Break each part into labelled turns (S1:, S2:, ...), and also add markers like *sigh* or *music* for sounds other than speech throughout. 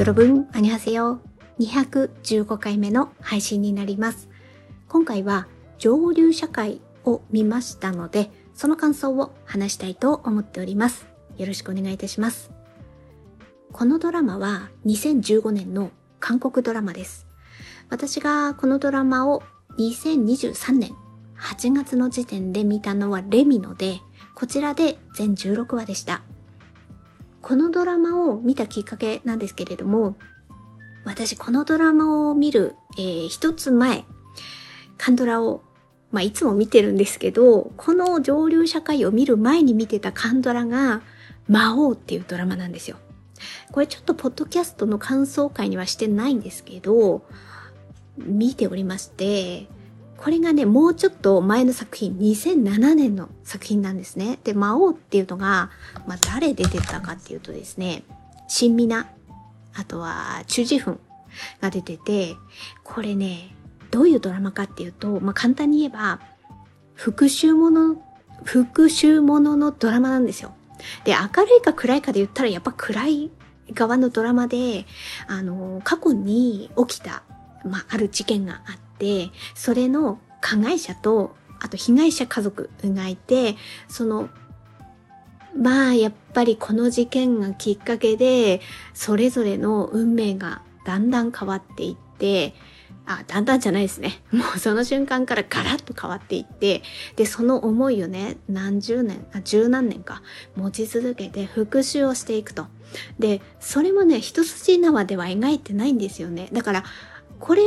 S1: よろぶん、あにはせ。215回目の配信になります。今回は上流社会を見ましたので、その感想を話したいと思っております。よろしくお願いいたします。このドラマは2015年の韓国ドラマです。私がこのドラマを2023年8月の時点で見たのはレミので、こちらで全16話でした。このドラマを見たきっかけなんですけれども、私このドラマを見る、えー、一つ前、カンドラを、まあ、いつも見てるんですけど、この上流社会を見る前に見てたカンドラが、魔王っていうドラマなんですよ。これちょっとポッドキャストの感想会にはしてないんですけど、見ておりまして、これがね、もうちょっと前の作品、2007年の作品なんですね。で、魔王っていうのが、まあ、誰出てたかっていうとですね、新ミナ、あとは、チュジフンが出てて、これね、どういうドラマかっていうと、まあ、簡単に言えば、復讐もの、復讐もののドラマなんですよ。で、明るいか暗いかで言ったら、やっぱ暗い側のドラマで、あの、過去に起きた、まあ、ある事件があって、て、それの加害者と、あと被害者家族がいて、その、まあ、やっぱりこの事件がきっかけで、それぞれの運命がだんだん変わっていって、あ、だんだんじゃないですね。*laughs* もうその瞬間からガラッと変わっていって、で、その思いをね、何十年、あ、十何年か持ち続けて復讐をしていくと。で、それもね、一筋縄では描いてないんですよね。だから、これ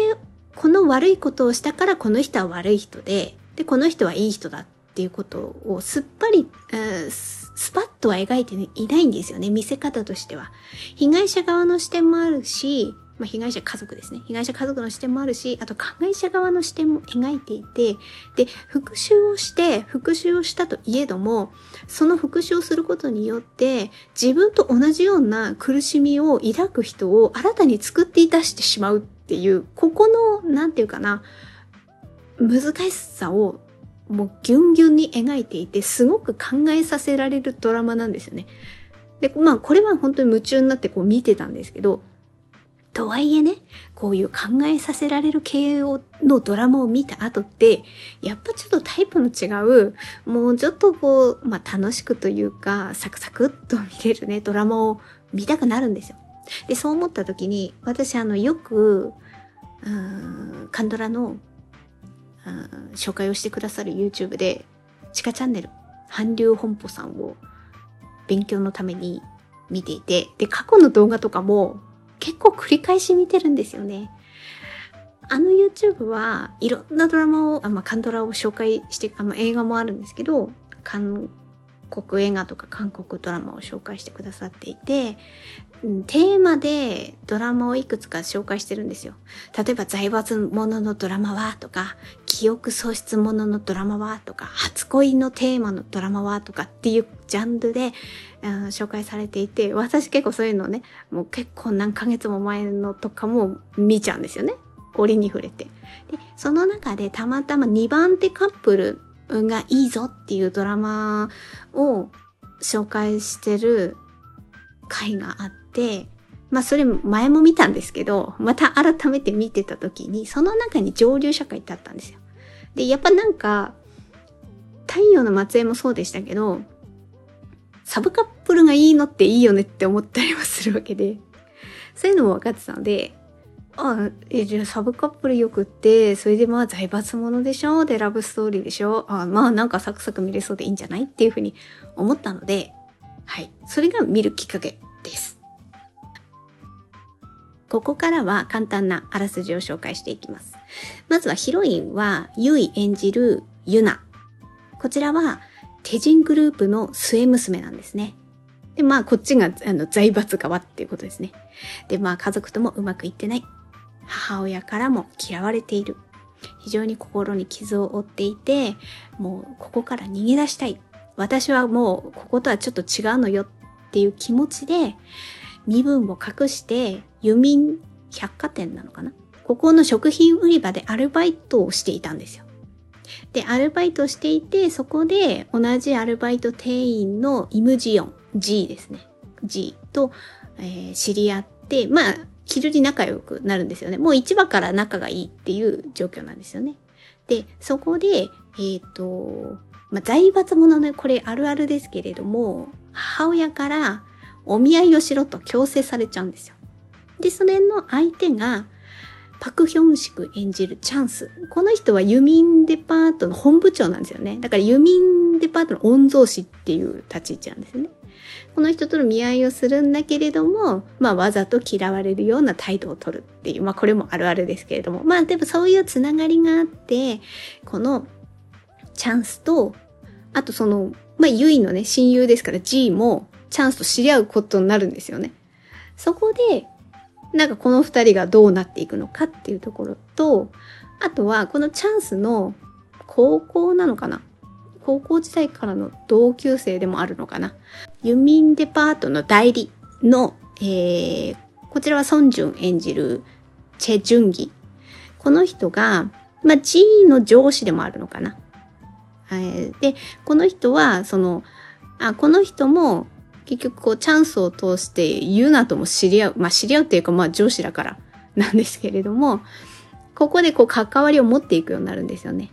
S1: この悪いことをしたからこの人は悪い人で、で、この人はいい人だっていうことをすっぱり、スパッとは描いていないんですよね、見せ方としては。被害者側の視点もあるし、まあ、被害者家族ですね。被害者家族の視点もあるし、あと加害者側の視点も描いていて、で、復讐をして、復讐をしたといえども、その復讐をすることによって、自分と同じような苦しみを抱く人を新たに作っていたしてしまうっていう、ここの、なんていうかな、難しさをもうギュンギュンに描いていて、すごく考えさせられるドラマなんですよね。で、まあこれは本当に夢中になってこう見てたんですけど、とはいえね、こういう考えさせられる系のドラマを見た後って、やっぱちょっとタイプの違う、もうちょっとこう、まあ楽しくというか、サクサクっと見れるね、ドラマを見たくなるんですよ。で、そう思った時に、私あの、よく、カンドラの、うん、紹介をしてくださる YouTube で、地下チャンネル、韓流本舗さんを勉強のために見ていて、で、過去の動画とかも結構繰り返し見てるんですよね。あの YouTube はいろんなドラマを、あまあ、カンドラを紹介して、あの映画もあるんですけど、韓国映画とか韓国ドラマを紹介してくださっていて、テーマでドラマをいくつか紹介してるんですよ。例えば財閥もののドラマはとか、記憶喪失もののドラマはとか、初恋のテーマのドラマはとかっていうジャンルで、うん、紹介されていて、私結構そういうのね、もう結構何ヶ月も前のとかも見ちゃうんですよね。折に触れて。で、その中でたまたま2番手カップルがいいぞっていうドラマを紹介してる回があって、まあそれ前も見たんですけど、また改めて見てた時に、その中に上流社会ってあったんですよ。で、やっぱなんか、太陽の末裔もそうでしたけど、サブカップルがいいのっていいよねって思ったりもするわけで、そういうのも分かってたので、あえ、じゃあサブカップルよくって、それでまあ財閥ものでしょ？で、ラブストーリーでしょ？あまあなんかサクサク見れそうでいいんじゃない？っていうふうに思ったので、はい。それが見るきっかけです。ここからは簡単なあらすじを紹介していきます。まずはヒロインは、ユイ演じるユナ。こちらは、テジングループの末娘なんですね。で、まあ、こっちが、あの、財閥側っていうことですね。で、まあ、家族ともうまくいってない。母親からも嫌われている。非常に心に傷を負っていて、もう、ここから逃げ出したい。私はもうこことはちょっと違うのよっていう気持ちで身分を隠して輸民百貨店なのかなここの食品売り場でアルバイトをしていたんですよ。で、アルバイトしていて、そこで同じアルバイト店員のイムジヨン、G ですね。G と、えー、知り合っで、まあ、気取り仲良くなるんですよね。もう1話から仲がいいっていう状況なんですよね。で、そこで、えっ、ー、と、まあ、財閥ものね、これあるあるですけれども、母親からお見合いをしろと強制されちゃうんですよ。で、それの相手が、パクヒョンシク演じるチャンス。この人はユミンデパートの本部長なんですよね。だからユミンデパートの御曹司っていう立ち位置なんですよね。この人との見合いをするんだけれども、まあわざと嫌われるような態度を取るっていう、まあこれもあるあるですけれども、まあでもそういうつながりがあって、このチャンスと、あとその、まあユイのね、親友ですから G もチャンスと知り合うことになるんですよね。そこで、なんかこの二人がどうなっていくのかっていうところと、あとはこのチャンスの高校なのかな？高校時代からの同級生でもあるのかな？ユミンデパートの代理の、えー、こちらはソンジュン演じるチェ・ジュンギ。この人が、まあ、G の上司でもあるのかな。で、この人は、その、あ、この人も、結局こうチャンスを通してユナとも知り合う。まあ知り合うっていうかまあ上司だからなんですけれども、ここでこう関わりを持っていくようになるんですよね。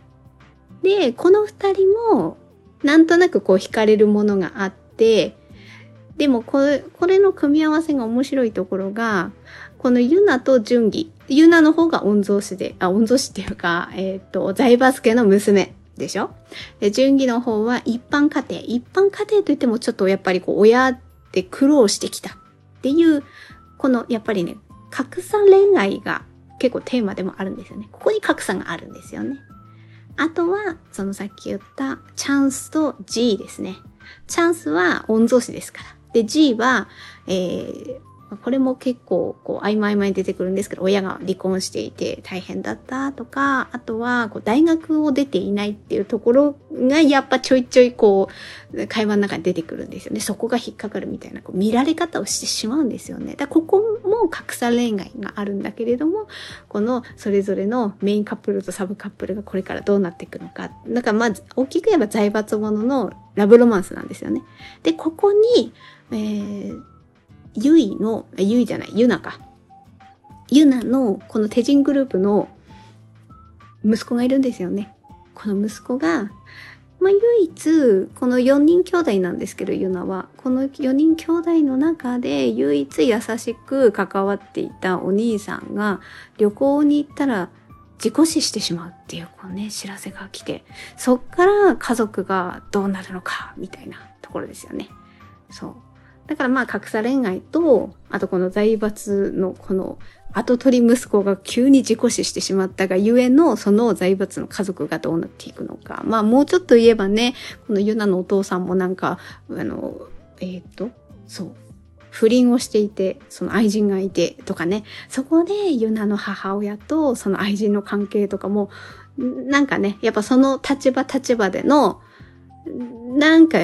S1: で、この二人も、なんとなくこう惹かれるものがあって、でもこれ、これの組み合わせが面白いところが、このユナと純義。ユナの方が御曹司で、あ、御曹司っていうか、えっ、ー、と、財閥家の娘でしょ？で、純義の方は一般家庭。一般家庭といってもちょっとやっぱりこう、親って苦労してきたっていう、この、やっぱりね、格差恋愛が結構テーマでもあるんですよね。ここに格差があるんですよね。あとは、そのさっき言ったチャンスと G ですね。チャンスは御曹司ですから。で、G は、えー、これも結構、こう、曖昧に出てくるんですけど、親が離婚していて大変だったとか、あとは、こう、大学を出ていないっていうところが、やっぱちょいちょい、こう、会話の中に出てくるんですよね。そこが引っかかるみたいな、こう、見られ方をしてしまうんですよね。だここも格差恋愛があるんだけれども、この、それぞれのメインカップルとサブカップルがこれからどうなっていくのか。だから、まず、大きく言えば財閥もののラブロマンスなんですよね。で、ここに、えー、ゆいの、ゆいじゃない、ゆなか。ゆなの、この手人グループの息子がいるんですよね。この息子が、まあ、唯一、この4人兄弟なんですけど、ゆなは。この4人兄弟の中で唯一優しく関わっていたお兄さんが旅行に行ったら自己死してしまうっていう、こうね、知らせが来て、そっから家族がどうなるのか、みたいなところですよね。そう。だからまあ格差恋愛と、あとこの財閥のこの後取り息子が急に自己死してしまったがゆえのその財閥の家族がどうなっていくのか。まあもうちょっと言えばね、このユナのお父さんもなんか、あの、えっ、ー、と、そう。不倫をしていて、その愛人がいてとかね、そこでユナの母親とその愛人の関係とかも、なんかね、やっぱその立場立場での、なんか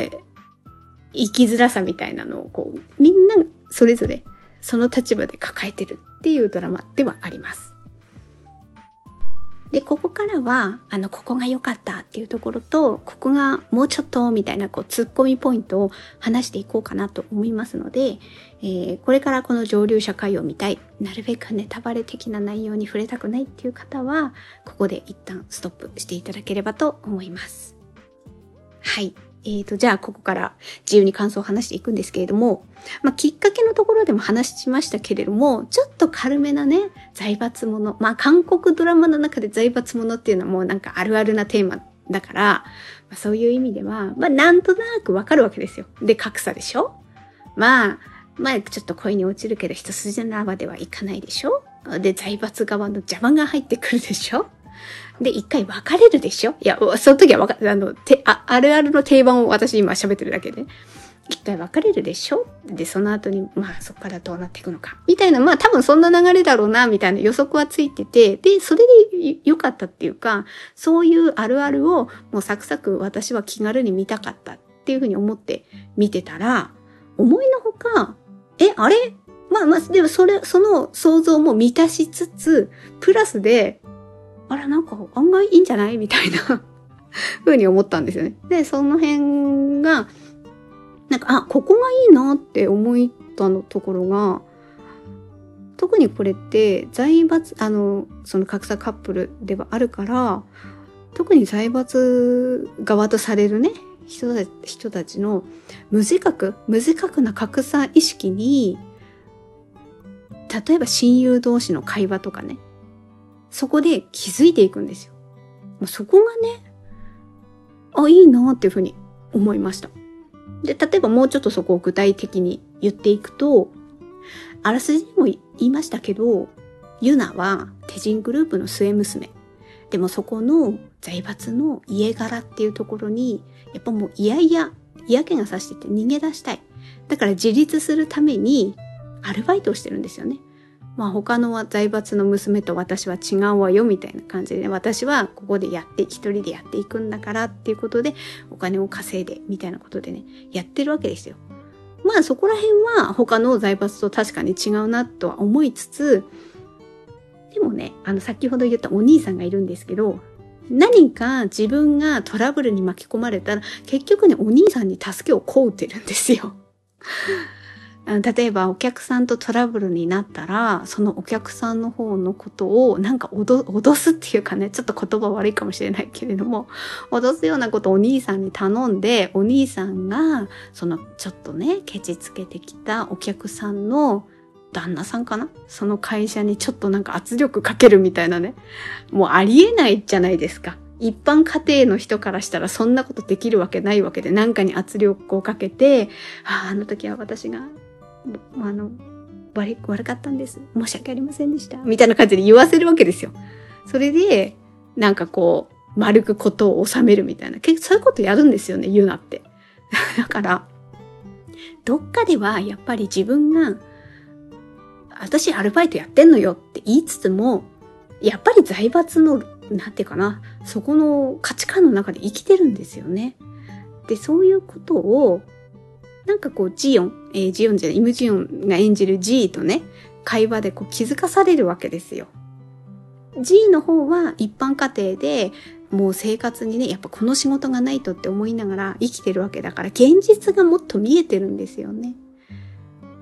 S1: 生きづらさみたいなのをこう、みんなそれぞれその立場で抱えてるっていうドラマではあります。で、ここからは、あの、ここが良かったっていうところと、ここがもうちょっとみたいな、こう、突っ込みポイントを話していこうかなと思いますので、えー、これからこの上流社会を見たい、なるべくネタバレ的な内容に触れたくないっていう方は、ここで一旦ストップしていただければと思います。はい。えっ、ー、と、じゃあここから自由に感想を話していくんですけれども、まあ、きっかけのところでも話しましたけれども、ちょっと軽めなね、財閥もの。まあ、韓国ドラマの中で財閥ものっていうのはもうなんかあるあるなテーマだから、まあ、そういう意味では、まあ、なんとなくわかるわけですよ。で、格差でしょ？まあ、まあ、ちょっと恋に落ちるけど一筋縄ではいかないでしょ？で、財閥側の邪魔が入ってくるでしょ？で、一回別れるでしょ？いや、その時はわか、あの、て、あ、あるあるの定番を私今喋ってるだけで。一回別れるでしょ？で、その後に、まあそこからどうなっていくのか。みたいな、まあ多分そんな流れだろうな、みたいな予測はついてて、で、それで良かったっていうか、そういうあるあるをもうサクサク私は気軽に見たかったっていうふうに思って見てたら、思いのほか、え、あれ？まあまあ、でもそれ、その想像も満たしつつ、プラスで、あら、なんか案外いいんじゃない？みたいな *laughs* ふうに思ったんですよね。で、その辺が、なんか、あ、ここがいいなって思ったのところが、特にこれって財閥、あの、その格差カップルではあるから、特に財閥側とされるね、人た人たちの無自覚、無自覚な格差意識に、例えば親友同士の会話とかね、そこで気づいていくんですよ。そこがね、あ、いいなっていうふうに思いました。で、例えばもうちょっとそこを具体的に言っていくと、あらすじにも言いましたけど、ユナは手人グループの末娘。でもそこの財閥の家柄っていうところに、やっぱもういやいや、嫌気がさしてて逃げ出したい。だから自立するためにアルバイトをしてるんですよね。まあ他の財閥の娘と私は違うわよみたいな感じで、ね、私はここでやって、一人でやっていくんだからっていうことでお金を稼いでみたいなことでね、やってるわけですよ。まあそこら辺は他の財閥と確かに違うなとは思いつつ、でもね、あの先ほど言ったお兄さんがいるんですけど、何か自分がトラブルに巻き込まれたら、結局ね、お兄さんに助けを請うてるんですよ。例えばお客さんとトラブルになったら、そのお客さんの方のことをなんか脅すっていうかね、ちょっと言葉悪いかもしれないけれども、脅すようなことをお兄さんに頼んで、お兄さんが、そのちょっとね、ケチつけてきたお客さんの旦那さんかな？その会社にちょっとなんか圧力かけるみたいなね。もうありえないじゃないですか。一般家庭の人からしたらそんなことできるわけないわけで、何かに圧力をかけて、ああ、あの時は私が、あの、悪悪かったんです。申し訳ありませんでした。みたいな感じで言わせるわけですよ。それで、なんかこう、丸くことを収めるみたいな。結構そういうことやるんですよね、言うなって。*laughs* だから、どっかではやっぱり自分が私アルバイトやってんのよって言いつつも、やっぱり財閥の、なんていうかな、そこの価値観の中で生きてるんですよね。で、そういうことを、なんかこう、ジオン、えー、ジオンじゃない、イムジオンが演じる G とね、会話でこう気づかされるわけですよ。G の方は一般家庭でもう生活にね、やっぱこの仕事がないとって思いながら生きてるわけだから、現実がもっと見えてるんですよね。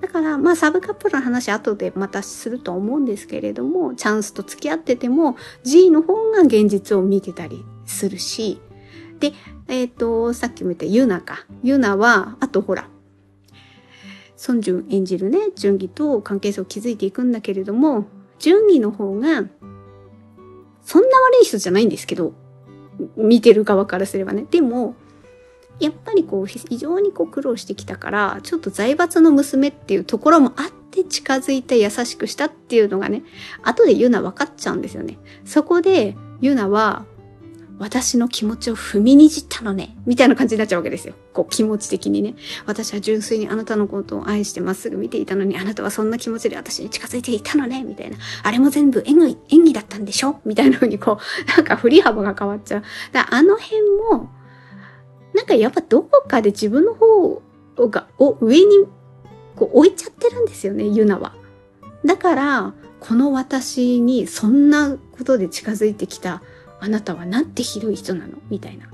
S1: だから、まあ、サブカップルの話後でまたすると思うんですけれども、チャンスと付き合ってても、G の方が現実を見てたりするし、で、えっ、ー、と、さっきも言ったユナか。ユナは、あとほら、ソンジュン演じるね、ジュンギと関係性を築いていくんだけれども、ジュンギの方が、そんな悪い人じゃないんですけど、見てる側からすればね。でも、やっぱりこう非常にこう苦労してきたからちょっと財閥の娘っていうところもあって近づいて優しくしたっていうのがね後でユナ分かっちゃうんですよねそこでユナは私の気持ちを踏みにじったのね。みたいな感じになっちゃうわけですよ。こう気持ち的にね。私は純粋にあなたのことを愛してまっすぐ見ていたのに、あなたはそんな気持ちで私に近づいていたのね。みたいな。あれも全部演技演技だったんでしょ？みたいな風にこう、なんか振り幅が変わっちゃう。だあの辺も、なんかやっぱどこかで自分の方が、を上にこう置いちゃってるんですよね、ユナは。だから、この私にそんなことで近づいてきたあなたはなんてひどい人なの？みたいな。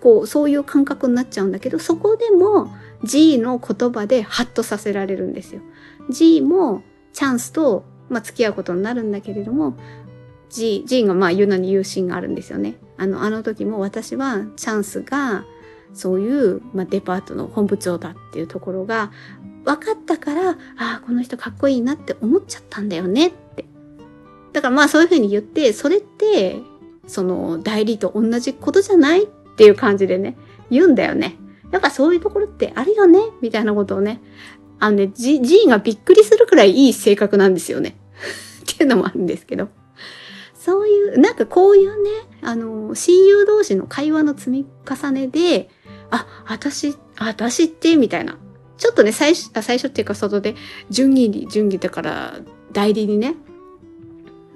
S1: こう、そういう感覚になっちゃうんだけど、そこでも G の言葉でハッとさせられるんですよ。G もチャンスと、まあ、付き合うことになるんだけれども、G、G がまあユナに言うシーンがあるんですよね。あの、あの時も私はチャンスがそういう、まあ、デパートの本部長だっていうところが分かったから、ああ、この人かっこいいなって思っちゃったんだよねって。だからまあそういうふうに言って、それって、その代理と同じことじゃないっていう感じでね、言うんだよね。やっぱそういうところってあるよねみたいなことをね。あのね、G, G がびっくりするくらいいい性格なんですよね。*laughs* っていうのもあるんですけど。そういう、なんかこういうね、あの、親友同士の会話の積み重ねで、あ、私、私って、みたいな。ちょっとね、最初、最初っていうか外で、順義に、順義だから代理にね、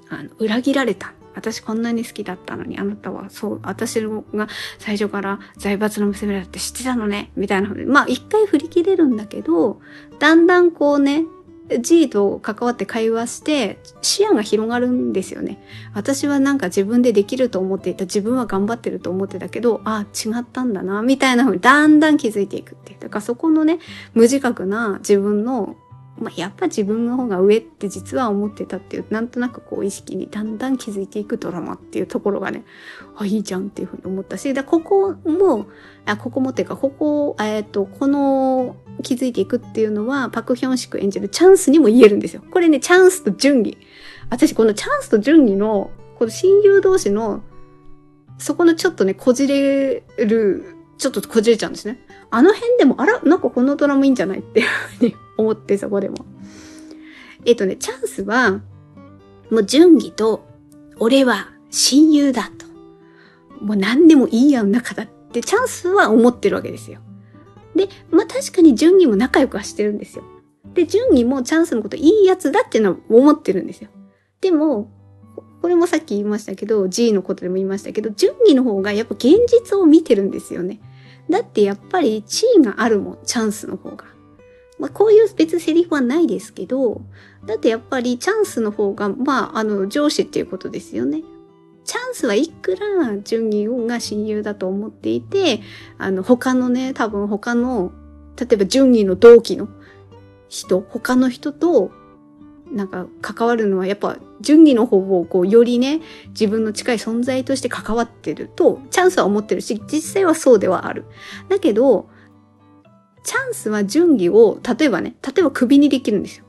S1: あの、裏切られた。私こんなに好きだったのに、あなたはそう、私が最初から財閥の娘だって知ってたのね、みたいなまあ一回振り切れるんだけど、だんだんこうね、G と関わって会話して視野が広がるんですよね。私はなんか自分でできると思っていた。自分は頑張ってると思ってたけど、あ、違ったんだな、みたいな風にだんだん気づいていくっていう。だからそこのね、無自覚な自分のまあ、やっぱ自分の方が上って実は思ってたっていう、なんとなくこう意識にだんだん気づいていくドラマっていうところがね、あ、いいじゃんっていうふうに思ったし、だここも、あ、ここもっていうか、ここ、えっ、ー、と、この気づいていくっていうのは、パクヒョンシク演じるチャンスにも言えるんですよ。これね、チャンスと順義。私、このチャンスと順義の、この親友同士の、そこのちょっとね、こじれる、ちょっとこじれちゃうんですね。あの辺でも、あら、なんかこのドラマいいんじゃないっていうふうに思って、そこでも。えっとね、チャンスは、もう順義と、俺は親友だと。もう何でもいいやん中だってチャンスは思ってるわけですよ。で、まあ確かに順義も仲良くはしてるんですよ。で、順義もチャンスのこといいやつだっていうのは思ってるんですよ。でも、これもさっき言いましたけど、G のことでも言いましたけど、順義の方がやっぱ現実を見てるんですよね。だってやっぱり地位があるもん、チャンスの方が。まあ、こういう別セリフはないですけど、だってやっぱりチャンスの方が、まあ、あの、上司っていうことですよね。チャンスはいくら順義が親友だと思っていて、あの、他のね、多分他の、例えば順義の同期の人、他の人と、なんか関わるのはやっぱ順義の方をこうよりね自分の近い存在として関わってるとチャンスは思ってるし実際はそうではある。だけどチャンスは順義を、例えばね、例えばクビにできるんですよ。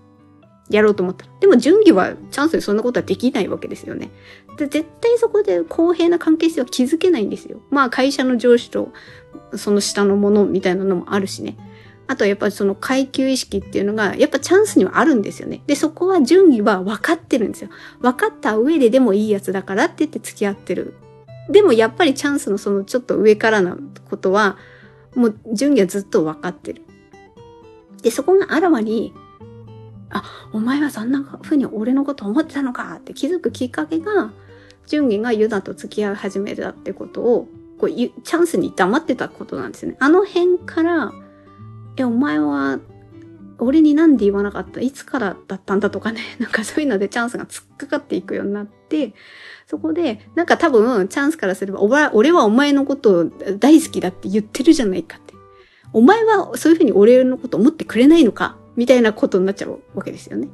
S1: やろうと思ったら。でも順義はチャンスでそんなことはできないわけですよね。で絶対そこで公平な関係性は築けないんですよ。まあ会社の上司とその下のものみたいなのもあるしね。あとはやっぱりその階級意識っていうのが、やっぱチャンスにはあるんですよね。で、そこは順義は分かってるんですよ。分かった上ででもいいやつだからって言って付き合ってる。でもやっぱりチャンスのそのちょっと上からなことは、もう順義はずっと分かってる。で、そこがあらわに、あ、お前はそんな風に俺のこと思ってたのかって気づくきっかけが、順義がユダと付き合い始めたってことを、こうチャンスに黙ってたことなんですね。あの辺から、え、お前は、俺になんで言わなかった？いつからだったんだとかね。*laughs* なんかそういうのでチャンスが突っかかっていくようになって、そこで、なんか多分、チャンスからすれば、俺はお前のことを大好きだって言ってるじゃないかって。お前はそういうふうに俺のこと思ってくれないのか？みたいなことになっちゃうわけですよね。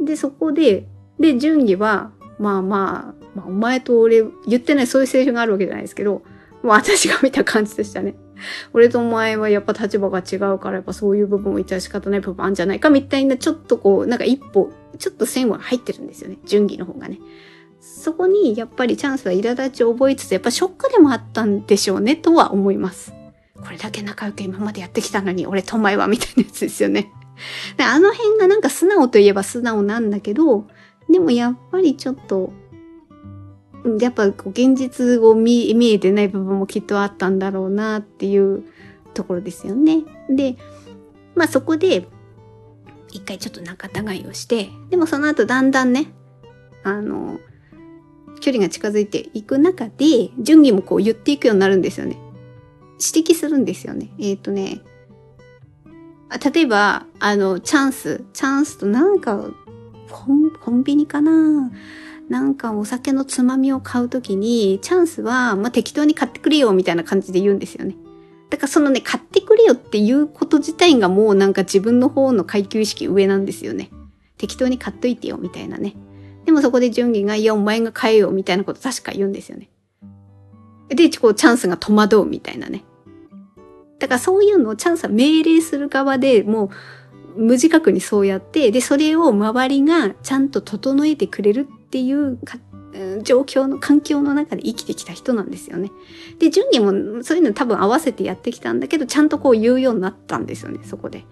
S1: で、そこで、で、順義は、まあまあ、まあ、お前と俺、言ってないそういうセリフがあるわけじゃないですけど、まあ私が見た感じでしたね。俺とお前はやっぱ立場が違うから、やっぱそういう部分を言ったら仕方ない部分あるんじゃないかみたいな、ちょっとこう、なんか一歩、ちょっと線は入ってるんですよね。順義の方がね。そこにやっぱりチャンスは苛立ちを覚えつつ、やっぱショックでもあったんでしょうね、とは思います。これだけ仲良く今までやってきたのに、俺とお前はみたいなやつですよね。であの辺がなんか素直といえば素直なんだけど、でもやっぱりちょっと、やっぱ現実を見見えてない部分もきっとあったんだろうなっていうところですよね。で、まあそこで、一回ちょっと仲違いをして、でもその後だんだんね、あの、距離が近づいていく中で、順義もこう言っていくようになるんですよね。指摘するんですよね。えっ、ー、とね、例えば、あの、チャンス、チャンスとなんか、コンコンビニかななんかお酒のつまみを買うときに、チャンスは、まあ、適当に買ってくれよみたいな感じで言うんですよね。だからそのね、買ってくれよっていうこと自体がもうなんか自分の方の階級意識上なんですよね。適当に買っといてよみたいなね。でもそこで順義が、いや、お前が買えよみたいなこと確か言うんですよね。で、こう、チャンスが戸惑うみたいなね。だからそういうのをチャンスは命令する側でもう無自覚にそうやって、で、それを周りがちゃんと整えてくれるっていう状況の環境の中で生きてきた人なんですよね。で、順義もそういうの多分合わせてやってきたんだけど、ちゃんとこう言うようになったんですよね、そこで。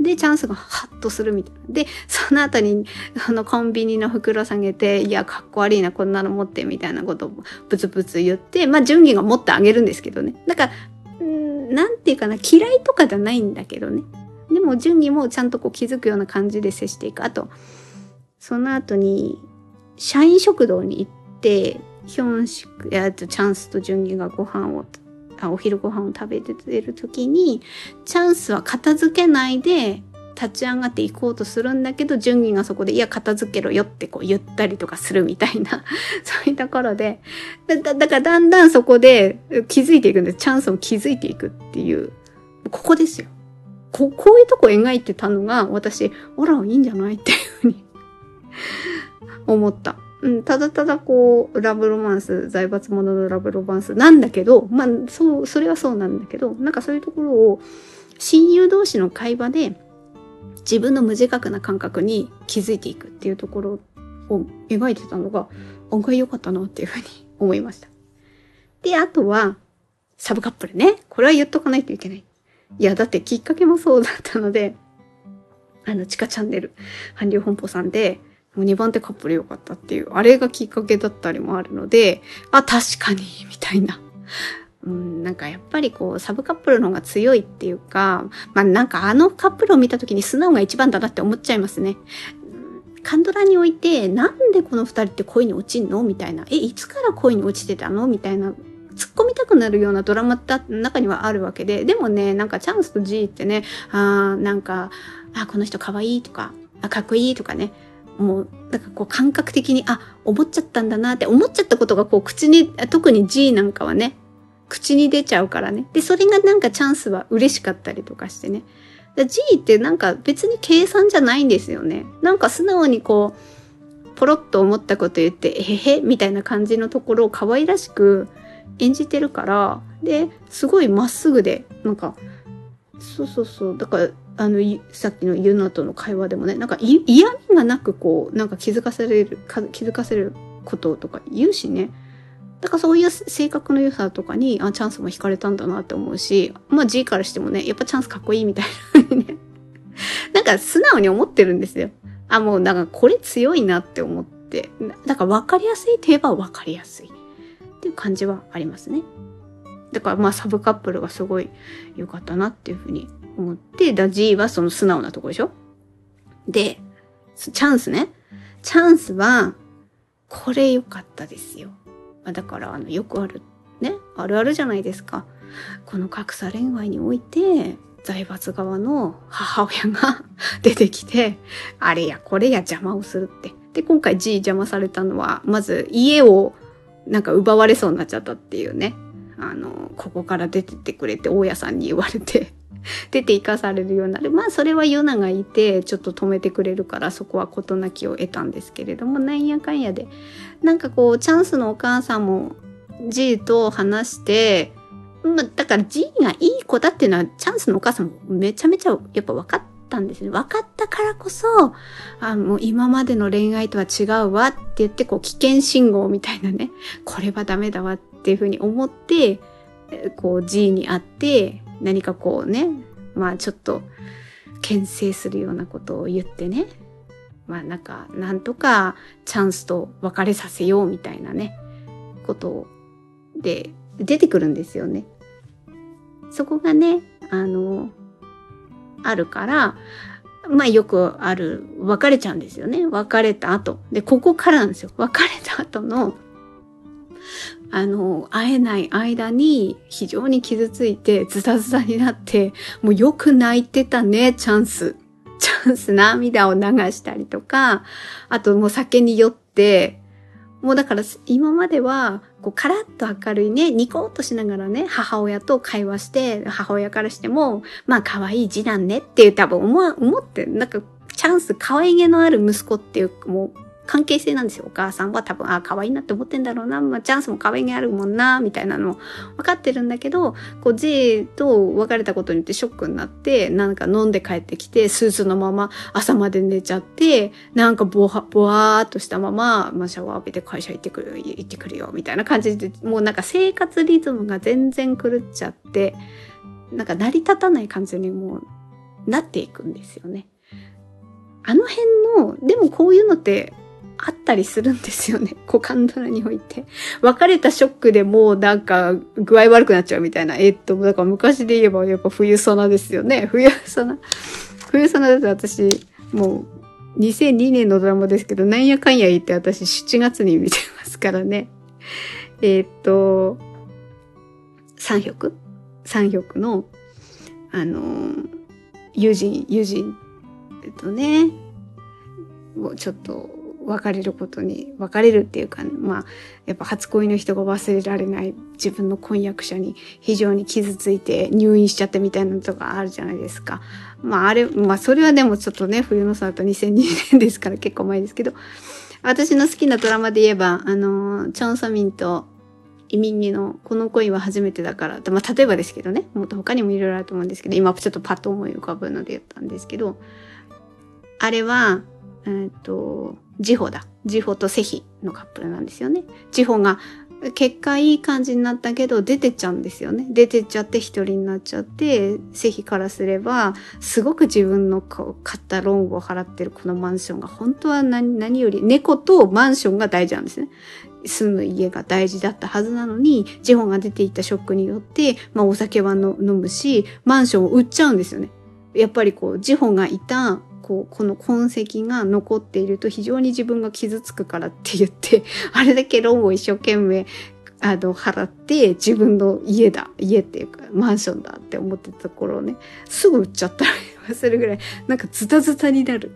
S1: で、チャンスがハッとするみたいな。で、その後に、あの、コンビニの袋下げて、いや、かっこ悪いな、こんなの持って、みたいなことをブツブツ言って、まあ、順義が持ってあげるんですけどね。だから、なんていうかな、嫌いとかじゃないんだけどね。でも、順義もちゃんとこう気づくような感じで接していく。あと、その後に、社員食堂に行って、ヒョンシク、やチャンスと順義がご飯を、あお昼ご飯を食べてる時に、チャンスは片付けないで、立ち上がっていこうとするんだけど、順義がそこで、いや、片付けろよってこう言ったりとかするみたいな、*laughs* そういうところで、だだからだんだんそこで気づいていくんです。チャンスを気づいていくっていう、ここですよ。ここういうとこ描いてたのが、私、オラいいんじゃないっていうふうに思った。うん、ただただこう、ラブロマンス、財閥者のラブロマンスなんだけど、まあ、そう、それはそうなんだけど、なんかそういうところを、親友同士の会話で、自分の無自覚な感覚に気づいていくっていうところを描いてたのが、案外良かったなっていうふうに *laughs* 思いました。で、あとは、サブカップルね。これは言っとかないといけない。いや、だってきっかけもそうだったので、あの、地下チャンネル、韓流本舗さんで、2番手カップル良かったっていう、あれがきっかけだったりもあるので、あ、確かに、みたいな。*laughs* うん、なんかやっぱりこう、サブカップルの方が強いっていうか、まあなんかあのカップルを見た時に素直が一番だなって思っちゃいますね。カンドラにおいて、なんでこの二人って恋に落ちんのみたいな。え、いつから恋に落ちてたの？みたいな。突っ込みたくなるようなドラマって中にはあるわけで、でもね、なんかチャンスと G ってね、あーなんか、あ、この人可愛いとか、あ、かっこいいとかね、もう、なんかこう感覚的に、あ、思っちゃったんだなって思っちゃったことがこう口に、特に G なんかはね、口に出ちゃうからね。で、それがなんかチャンスは嬉しかったりとかしてね。G ってなんか別に計算じゃないんですよね。なんか素直にこう、ポロッと思ったこと言って、えへへみたいな感じのところを可愛らしく演じてるから、で、すごいまっすぐで、なんか、そうそうそう。だから、あの、さっきのユナとの会話でもね、なんか嫌味がなくこう、なんか気づかせれる、気づかせることとか言うしね。だからそういう性格の良さとかに、あ、チャンスも惹かれたんだなって思うし、まあ G からしてもね、やっぱチャンスかっこいいみたいなね。*laughs* なんか素直に思ってるんですよ。あ、もうなんかこれ強いなって思って。だから分かりやすいといえば分かりやすい。っていう感じはありますね。だからまあサブカップルがすごい良かったなっていうふうに思って、だ G はその素直なとこでしょ？で、チャンスね。チャンスは、これ良かったですよ。だからあのよくあるね？あるあるじゃないですか。この格差恋愛において財閥側の母親が *laughs* 出てきてあれやこれや邪魔をするって。で今回 G 邪魔されたのはまず家をなんか奪われそうになっちゃったっていうね。あのここから出てってくれって大家さんに言われて。出て行かされるようになる。まあそれはユナがいてちょっと止めてくれるからそこは事なきを得たんですけれどもなんやかんやでなんかこうチャンスのお母さんも G と話してまあ、だから G がいい子だっていうのはチャンスのお母さんもめちゃめちゃやっぱ分かったんですね。分かったからこそ、あもう今までの恋愛とは違うわって言ってこう危険信号みたいなね、これはダメだわっていうふうに思って、こう G に会って何かこうね、まあちょっと牽制するようなことを言ってね、まあなんか、なんとかチャンスと別れさせようみたいなね、ことで出てくるんですよね。そこがね、あの、あるから、まあよくある、別れちゃうんですよね。別れた後。で、ここからなんですよ。別れた後のあの、会えない間に非常に傷ついてズタズタになって、もうよく泣いてたね、チャンス。チャンス涙を流したりとか、あともう酒に酔って、もうだから今までは、こうカラッと明るいね、ニコッとしながらね、母親と会話して、母親からしても、まあ可愛い次男ねっていう多分思思って、なんかチャンス可愛げのある息子っていう、もう関係性なんですよ。お母さんは多分、あ、可愛いなって思ってんだろうな。まあ、チャンスも可愛げあるもんな、みたいなの分かってるんだけど、こう、J と別れたことによってショックになって、なんか飲んで帰ってきて、スーツのまま朝まで寝ちゃって、なんかぼわ、ぼわーっとしたまま、まあ、シャワー浴びて会社行ってくる、行ってくるよ、みたいな感じで、もうなんか生活リズムが全然狂っちゃって、なんか成り立たない感じにもうなっていくんですよね。あの辺の、でもこういうのってあったりするんですよね。*laughs* 股間ドラにおいて。別れたショックでもうなんか具合悪くなっちゃうみたいな。えっと、だから昔で言えばやっぱ冬ソナですよね。*laughs* 冬ソナ。冬ソナだと私、もう2002年のドラマですけど、なんやかんや言って私7月に見てますからね。*laughs* えっと、三百三百の、あの、友人、友人、えっとね、もうちょっと
S2: 別れることに、別れるっていうか、まあ、やっぱ初恋の人が忘れられない自分の婚約者に非常に傷ついて入院しちゃったみたいなのとかあるじゃないですか。まああれ、まあそれはでもちょっとね、冬のさと2002年ですから結構前ですけど、私の好きなドラマで言えば、あの、チョン・ソミンと移民にのこの恋は初めてだから、まあ例えばですけどね、もっと他にもいろいろあると思うんですけど、今ちょっとパッと思い浮かぶので言ったんですけど、あれは、えっ、ー、と、ジホだ。ジホとセヒのカップルなんですよね。ジホが結果いい感じになったけど出てっちゃうんですよね。出てっちゃって一人になっちゃって、セヒからすれば、すごく自分の買ったローンを払ってるこのマンションが本当は何何より猫とマンションが大事なんですね。住む家が大事だったはずなのに、ジホが出ていったショックによって、まあお酒は飲むし、マンションを売っちゃうんですよね。やっぱりこう、ジホがいたこう、この痕跡が残っていると非常に自分が傷つくからって言って、*laughs* あれだけローンを一生懸命、あの、払って自分の家だ、家っていうかマンションだって思ってたところをね、すぐ売っちゃったりするぐらい、なんかズタズタになる。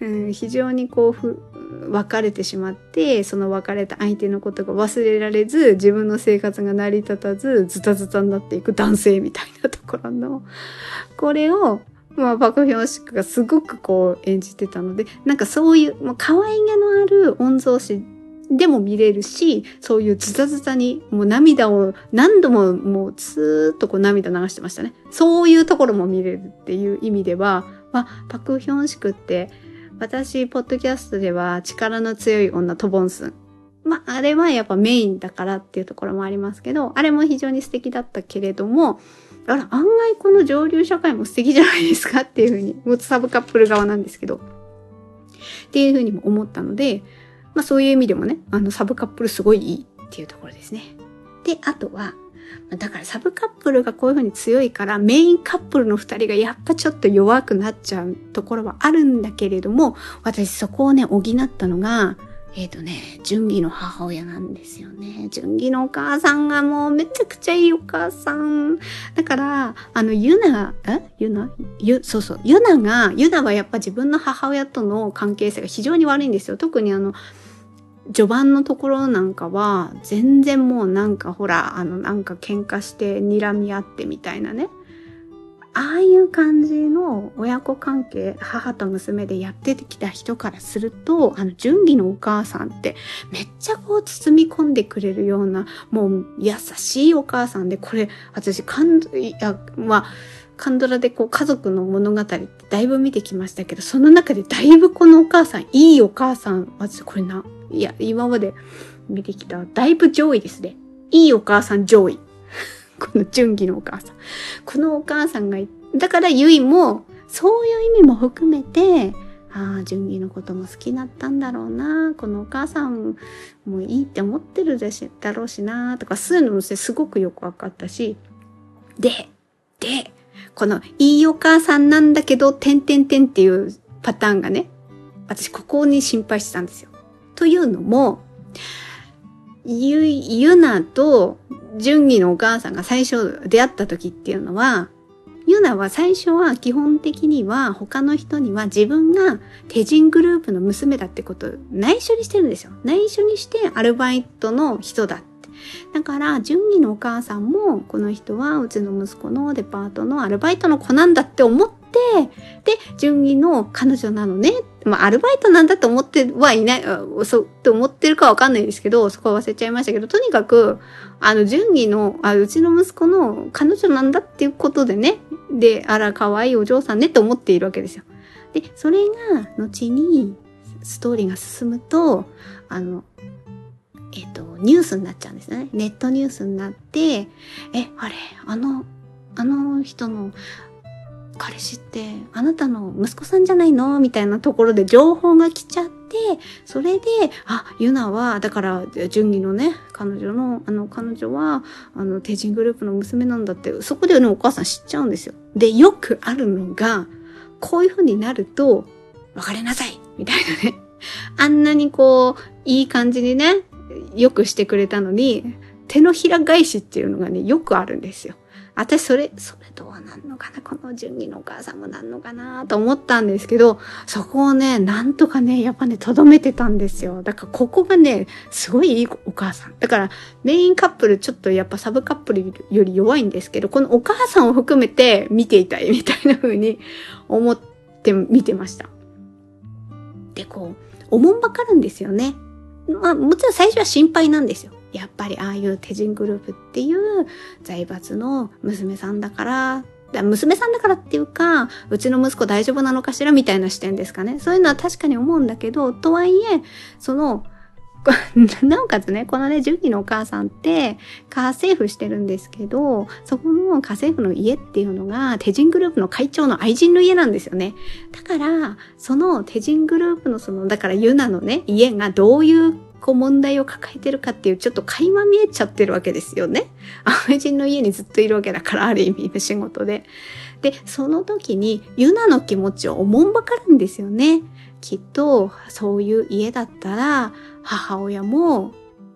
S2: うん、非常にこうふ、別れてしまって、その別れた相手のことが忘れられず、自分の生活が成り立たず、ズタズタになっていく男性みたいなところの、これをまあ、パクヒョンシクがすごくこう演じてたので、なんかそういう、もう可愛げのある御曹司でも見れるし、そういうズタズタに、もう涙を何度ももうずーっとこう涙流してましたね。そういうところも見れるっていう意味では、まあ、パクヒョンシクって、私、ポッドキャストでは力の強い女トボンスン。まあ、あれはやっぱメインだからっていうところもありますけど、あれも非常に素敵だったけれども、あら、案外この上流社会も素敵じゃないですかっていうふうに、もうサブカップル側なんですけど、っていうふうにも思ったので、まあそういう意味でもね、あのサブカップルすごいいいっていうところですね。で、あとは、だからサブカップルがこういうふうに強いからメインカップルの二人がやっぱちょっと弱くなっちゃうところはあるんだけれども、私そこをね、補ったのが、えっ、ー、とね、純義の母親なんですよね。純義のお母さんがもうめちゃくちゃいいお母さん。だから、あの、ユナ、え？ユナ？ユ、そうそう。ユナが、ユナはやっぱ自分の母親との関係性が非常に悪いんですよ。特にあの、序盤のところなんかは、全然もうなんかほら、あの、なんか喧嘩して睨み合ってみたいなね。ああいう感じの親子関係、母と娘でやってきた人からすると、あの、純義のお母さんってめっちゃこう包み込んでくれるような、もう優しいお母さんで、これ、私、感、いや、まあ、カンドラでこう家族の物語ってだいぶ見てきましたけど、その中でだいぶこのお母さん、いいお母さん、私これな、いや、今まで見てきた、だいぶ上位ですね。いいお母さん上位。この純義のお母さん。このお母さんがだからゆいも、そういう意味も含めて、ああ、純義のことも好きだったんだろうな、このお母さんもいいって思ってるでしだろうしな、とか、そういうのもすごくよくわかったし、で、で、このいいお母さんなんだけど、てんてんてんっていうパターンがね、私ここに心配してたんですよ。というのも、ゆ、ゆなと純義のお母さんが最初出会った時っていうのは、ユナは最初は基本的には他の人には自分が手人グループの娘だってことを内緒にしてるんですよ。内緒にしてアルバイトの人だって。だから、純義のお母さんも、この人はうちの息子のデパートのアルバイトの子なんだって思って、で、純義の彼女なのねっ。まあ、アルバイトなんだと思ってはいない、そう、って思ってるかわかんないですけど、そこは忘れちゃいましたけど、とにかく、あの、純義の、あ、うちの息子の彼女なんだっていうことでね、で、あら、可愛いお嬢さんねって思っているわけですよ。で、それが、後に、ストーリーが進むと、あの、えっ、ー、と、ニュースになっちゃうんですね。ネットニュースになって、え、あれ、あの、あの人の彼氏ってあなたの息子さんじゃないの？みたいなところで情報が来ちゃって、それで、あ、ユナは、だから、純義のね、彼女の、あの、彼女は、あの、帝人グループの娘なんだって、そこでね、お母さん知っちゃうんですよ。で、よくあるのが、こういう風になると、別れなさいみたいなね。*laughs* あんなにこう、いい感じにね、よくしてくれたのに、手のひら返しっていうのがね、よくあるんですよ。私それ、それどうなんのかなこの順義のお母さんもなんのかなと思ったんですけど、そこをね、なんとかね、やっぱね、とどめてたんですよ。だからここがね、すごいいいお母さん。だからメインカップルちょっとやっぱサブカップルより弱いんですけど、このお母さんを含めて見ていたいみたいな風に思って見てました。で、こう、おもんばかるんですよね。まあ、もちろん最初は心配なんですよ。やっぱりああいう手人グループっていう財閥の娘さんだから、娘さんだからっていうか、うちの息子大丈夫なのかしらみたいな視点ですかね。そういうのは確かに思うんだけど、とはいえ、その、*laughs* なおかつね、このね、純喜のお母さんって家政婦してるんですけど、そこの家政婦の家っていうのが手人グループの会長の愛人の家なんですよね。だから、その手人グループのその、だからユナのね、家がどういうこう問題を抱えてるかっていうちょっと垣間見えちゃってるわけですよね。*laughs* 愛人の家にずっといるわけだから、ある意味仕事で。で、その時にユナの気持ちをおもんばかるんですよね。きっとそういう家だったら母親も、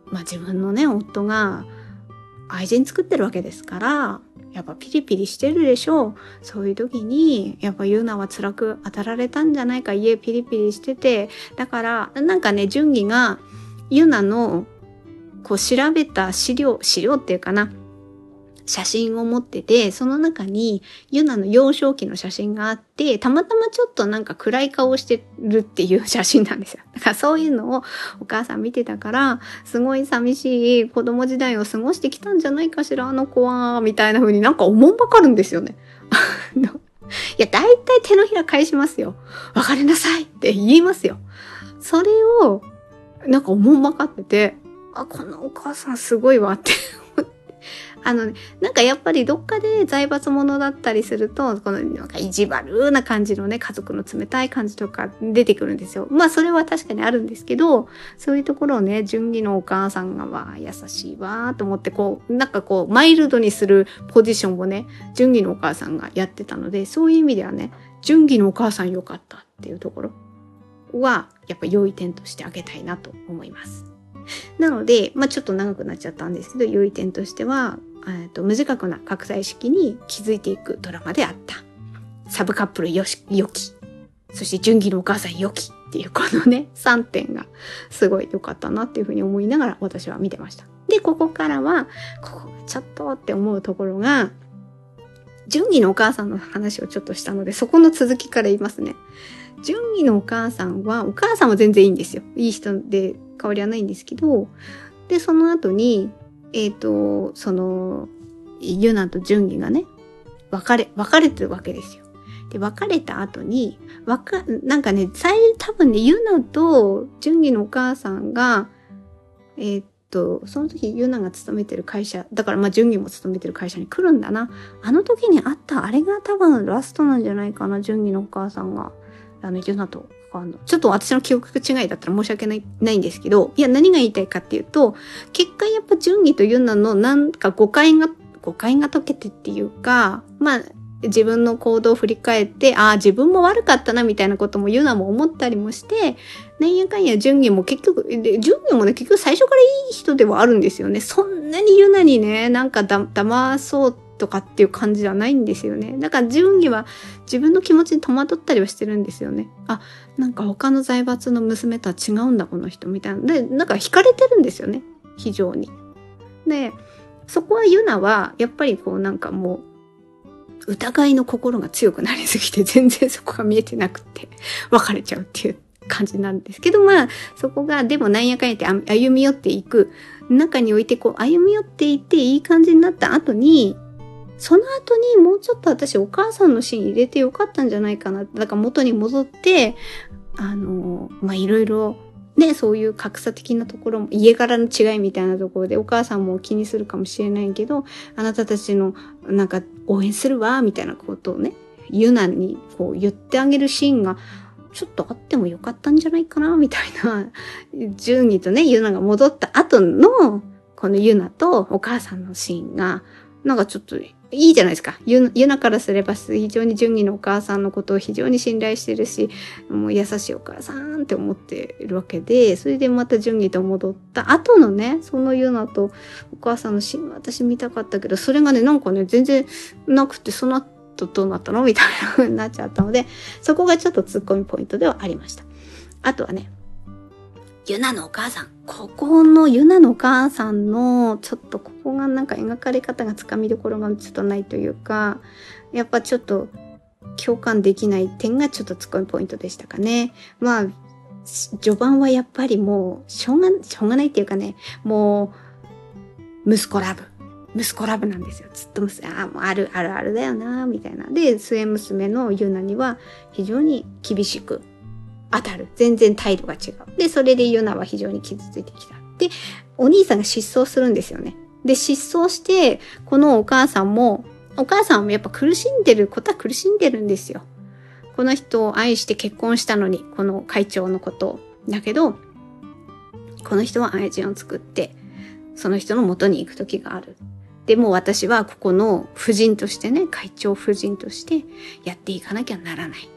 S2: まあ、自分のね夫が愛人作ってるわけですからやっぱピリピリしてるでしょうそういう時にやっぱユナは辛く当たられたんじゃないか家ピリピリしててだからなんかね順義がユナのこう調べた資料資料っていうかな写真を持ってて、その中にユナの幼少期の写真があって、たまたまちょっとなんか暗い顔してるっていう写真なんですよ。*laughs* だからそういうのをお母さん見てたから、すごい寂しい子供時代を過ごしてきたんじゃないかしら、あの子は、みたいな風になんか思んばかるんですよね。*laughs* いや、大体手のひら返しますよ。別れなさいって言いますよ。それを、なんか思んばかってて、あ、このお母さんすごいわって *laughs* あのね、なんかやっぱりどっかで財閥者だったりすると、このなんか意地悪な感じのね、家族の冷たい感じとか出てくるんですよ。まあそれは確かにあるんですけど、そういうところをね、順義のお母さんがわ優しいわと思って、こう、なんかこう、マイルドにするポジションをね、順義のお母さんがやってたので、そういう意味ではね、順義のお母さん良かったっていうところは、やっぱ良い点としてあげたいなと思います。なので、まあちょっと長くなっちゃったんですけど、良い点としては、えーと、無自覚な格差意識に気づいていくドラマであった。サブカップルよし、良き。そして純義のお母さん良きっていうこのね、*laughs* 3点がすごい良かったなっていうふうに思いながら私は見てました。で、ここからは、ここちょっとって思うところが、純義のお母さんの話をちょっとしたので、そこの続きから言いますね。純義のお母さんは、お母さんは全然いいんですよ。いい人で変わりはないんですけど、で、その後に、えっ、ー、と、その、ユナとジュンギがね、別れ、別れてるわけですよ。で、別れた後に、わか、なんかね、最、多分ね、ユナとジュンギのお母さんが、えー、っと、その時ユナが勤めてる会社、だからまあジュンギも勤めてる会社に来るんだな。あの時にあった、あれが多分ラストなんじゃないかな、ジュンギのお母さんが。あの、ユナとあの、ちょっと私の記憶違いだったら申し訳ない、ないんですけど、いや、何が言いたいかっていうと、結果やっぱ順義とユナのなんか誤解が、誤解が解けてっていうか、まあ、自分の行動を振り返って、ああ、自分も悪かったな、みたいなこともユナも思ったりもして、なんやかんや順義も結局、順義もね、結局最初からいい人ではあるんですよね。そんなにユナにね、なんかだ、騙そうとかっていう感じではないんですよね。だから順義は自分の気持ちに戸惑ったりはしてるんですよね。あ、なんか他の財閥の娘とは違うんだこの人みたいな。で、なんか惹かれてるんですよね。非常に。で、そこはユナはやっぱりこうなんかもう疑いの心が強くなりすぎて *laughs* 全然そこが見えてなくて別れちゃうっていう感じなんですけどまあそこがでもなんやかんやって歩み寄っていく中においてこう歩み寄っていっていい感じになった後にその後にもうちょっと私お母さんのシーン入れてよかったんじゃないかな。だから元に戻って、あの、ま、いろいろ、ね、そういう格差的なところも、家柄の違いみたいなところでお母さんも気にするかもしれないけど、あなたたちのなんか応援するわ、みたいなことをね、ユナにこう言ってあげるシーンが、ちょっとあってもよかったんじゃないかな、みたいな、順義とね、ユナが戻った後の、このユナとお母さんのシーンが、なんかちょっといいじゃないですか。ゆ、ゆなからすれば非常に純義のお母さんのことを非常に信頼してるし、もう優しいお母さんって思ってるわけで、それでまた純義と戻った後のね、そのゆなとお母さんのシーン私見たかったけど、それがね、なんかね、全然なくて、その後どうなったの？みたいな風になっちゃったので、そこがちょっと突っ込みポイントではありました。あとはね、ユナのお母さん。ここのユナのお母さんの、ちょっとここがなんか描かれ方がつかみどころがちょっとないというか、やっぱちょっと共感できない点がちょっとツッコミポイントでしたかね。まあ、序盤はやっぱりもう、しょうが、しょうがないっていうかね、もう、息子ラブ。息子ラブなんですよ。ずっと娘、ああ、もうある、あるあるだよな、みたいな。で、末娘のユナには非常に厳しく当たる。全然態度が違う。で、それでユナは非常に傷ついてきた。で、お兄さんが失踪するんですよね。で、失踪して、このお母さんも、お母さんもやっぱ苦しんでることは苦しんでるんですよ。この人を愛して結婚したのに、この会長のことを。だけど、この人は愛人を作って、その人の元に行く時がある。でも私はここの夫人としてね、会長夫人としてやっていかなきゃならない。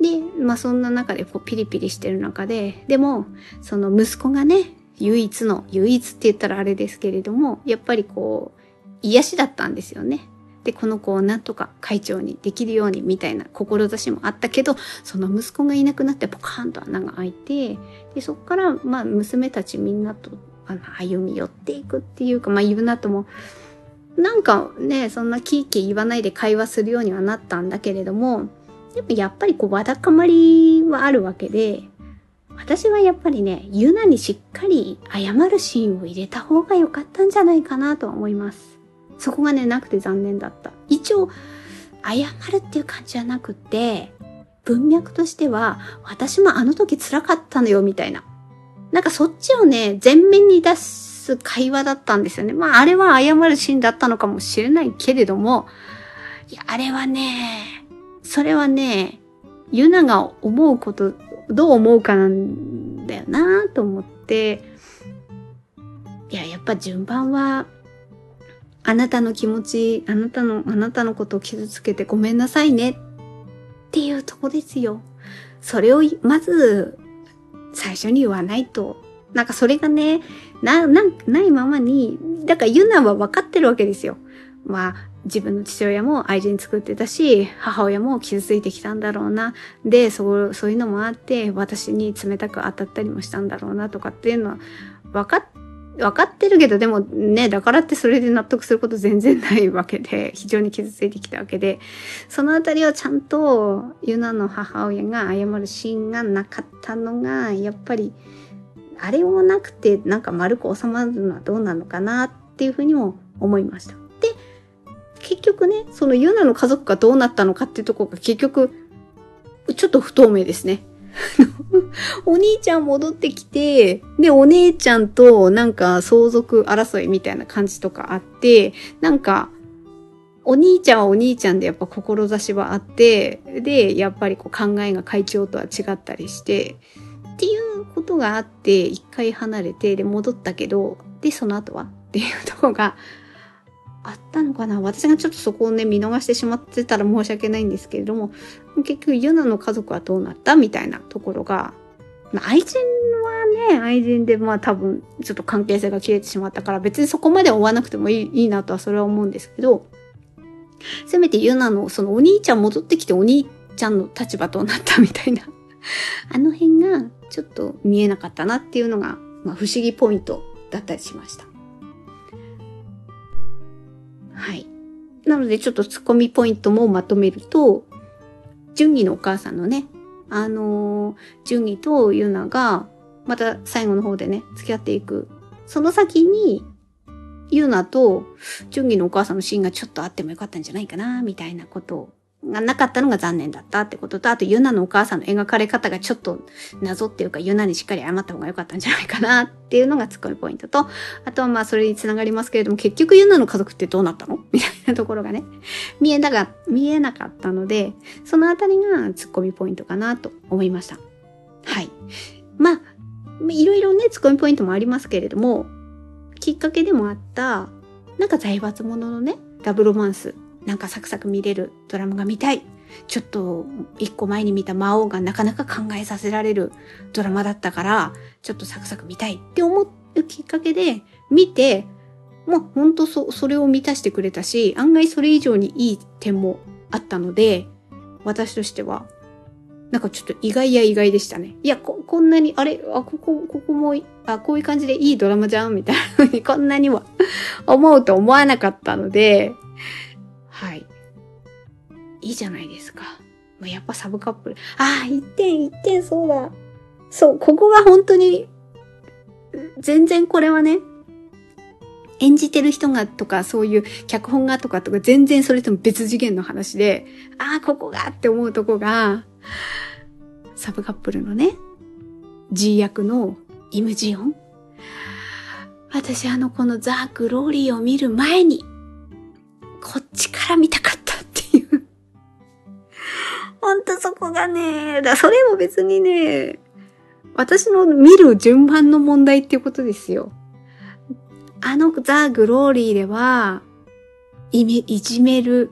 S2: で、まあそんな中でこうピリピリしてる中で、でも、その息子がね、唯一の、唯一って言ったらあれですけれども、やっぱりこう、癒しだったんですよね。で、この子をなんとか会長にできるようにみたいな志もあったけど、その息子がいなくなってポカーンと穴が開いて、で、そこからまあ娘たちみんなとあの歩み寄っていくっていうか、まあ言うなとも、なんかね、そんなキーキー言わないで会話するようにはなったんだけれども、でもやっぱりこうわだかまりはあるわけで、私はやっぱりね、ユナにしっかり謝るシーンを入れた方が良かったんじゃないかなとは思います。そこがね、なくて残念だった。一応、謝るっていう感じじゃなくて、文脈としては、私もあの時辛かったのよ、みたいな。なんかそっちをね、前面に出す会話だったんですよね。まあ、あれは謝るシーンだったのかもしれないけれども、いや、あれはね、それはね、ユナが思うこと、どう思うかなんだよなと思って、いや、やっぱ順番は、あなたの気持ち、あなたの、あなたのことを傷つけてごめんなさいねっていうとこですよ。それを、まず、最初に言わないと。なんかそれがね、な、な、ないままに、だからユナは分かってるわけですよ。まあ、自分の父親も愛人作ってたし、母親も傷ついてきたんだろうな。で、そう、そういうのもあって、私に冷たく当たったりもしたんだろうなとかっていうのは、分かっ分かってるけど、でもね、だからってそれで納得すること全然ないわけで、非常に傷ついてきたわけで、そのあたりはちゃんと、ユナの母親が謝るシーンがなかったのが、やっぱり、あれもなくて、なんか丸く収まるのはどうなのかなっていうふうにも思いました。で結局ね、そのユナの家族がどうなったのかっていうとこが結局、ちょっと不透明ですね。*laughs* お兄ちゃん戻ってきて、で、お姉ちゃんとなんか相続争いみたいな感じとかあって、なんか、お兄ちゃんはお兄ちゃんでやっぱ志はあって、で、やっぱりこう考えが会長とは違ったりして、っていうことがあって、一回離れて、で、戻ったけど、で、その後はっていうとこがあったのかな？私がちょっとそこをね、見逃してしまってたら申し訳ないんですけれども、結局ユナの家族はどうなった？みたいなところが、まあ、愛人はね、愛人でまあ多分ちょっと関係性が切れてしまったから別にそこまで追わなくてもいいいいなとはそれは思うんですけど、せめてユナのそのお兄ちゃん戻ってきてお兄ちゃんの立場どうなったみたいな *laughs* あの辺がちょっと見えなかったなっていうのが、まあ、不思議ポイントだったりしました。はい。なのでちょっとツッコミポイントもまとめると、順義のお母さんのね、あのー、純義とユナが、また最後の方でね、付き合っていく。その先に、ユナと純義のお母さんのシーンがちょっとあってもよかったんじゃないかな、みたいなことをがなかったのが残念だったってことと、あとユナのお母さんの描かれ方がちょっと謎っていうか、ユナにしっかり謝った方が良かったんじゃないかなっていうのがツッコミポイントと、あとはまあそれにつながりますけれども、結局ユナの家族ってどうなったの？*laughs* みたいなところがね、見えなか、見えなかったので、そのあたりがツッコミポイントかなと思いました。はい。まあ、いろいろね、ツッコミポイントもありますけれども、きっかけでもあった、なんか財閥者のね、ダブロマンス、なんかサクサク見れるドラマが見たい。ちょっと一個前に見た魔王がなかなか考えさせられるドラマだったから、ちょっとサクサク見たいって思うきっかけで見て、まあ本当そ、それを満たしてくれたし、案外それ以上にいい点もあったので、私としては、なんかちょっと意外や意外でしたね。いや、こ、こんなに、あれ、あ、ここ、ここも、あ、こういう感じでいいドラマじゃん？みたいな風にこんなには思うと思わなかったので、はい。いいじゃないですか。ま、やっぱサブカップル。ああ、一点、一点、そうだ。そう、ここが本当に、全然これはね、演じてる人がとか、そういう脚本がとかとか、全然それとも別次元の話で、ああ、ここがって思うとこが、サブカップルのね、G 役のイムジオン。私あのこのザ・グローリーを見る前に、こっちから見たかったっていう。ほんとそこがね、だそれも別にね、私の見る順番の問題っていうことですよ。あのザ・グローリーでは、いめ、いじめる、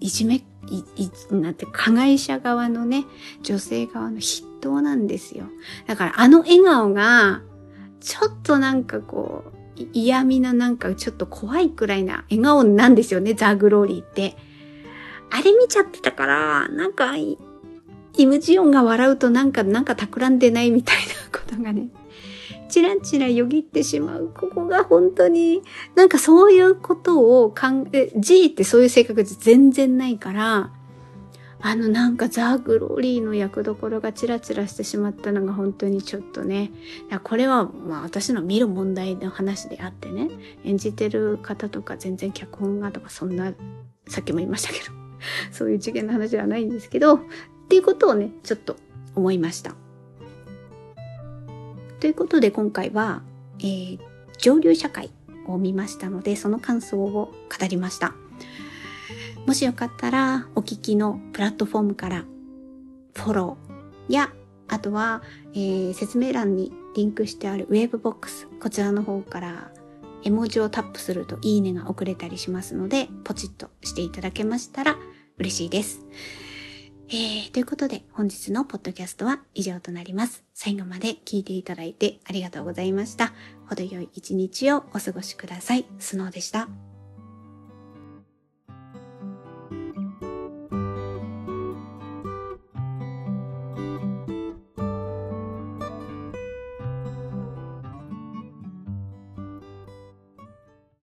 S2: いじめ、い、い、なんて、加害者側のね、女性側の筆頭なんですよ。だからあの笑顔が、ちょっとなんかこう、嫌味ななんかちょっと怖いくらいな笑顔なんですよね、ザ・グローリーって。あれ見ちゃってたから、なんか、イムジオンが笑うとなんか、なんか企んでないみたいなことがね、チラチラよぎってしまう。ここが本当に、なんかそういうことを考え、G ってそういう性格全然ないから、あのなんかザ・グローリーの役どころがチラチラしてしまったのが本当にちょっとね、これはまあ私の見る問題の話であってね、演じてる方とか全然脚本がとかそんな、さっきも言いましたけど、*laughs* そういう次元の話ではないんですけど、っていうことをね、ちょっと思いました。ということで今回は、えー、上流社会を見ましたので、その感想を語りました。もしよかったら、お聞きのプラットフォームからフォローや、あとは、えー、説明欄にリンクしてあるウェーブボックス、こちらの方から絵文字をタップするといいねが送れたりしますので、ポチッとしていただけましたら嬉しいです。えー、ということで本日のポッドキャストは以上となります。最後まで聞いていただいてありがとうございました。程よい一日をお過ごしください。スノーでした。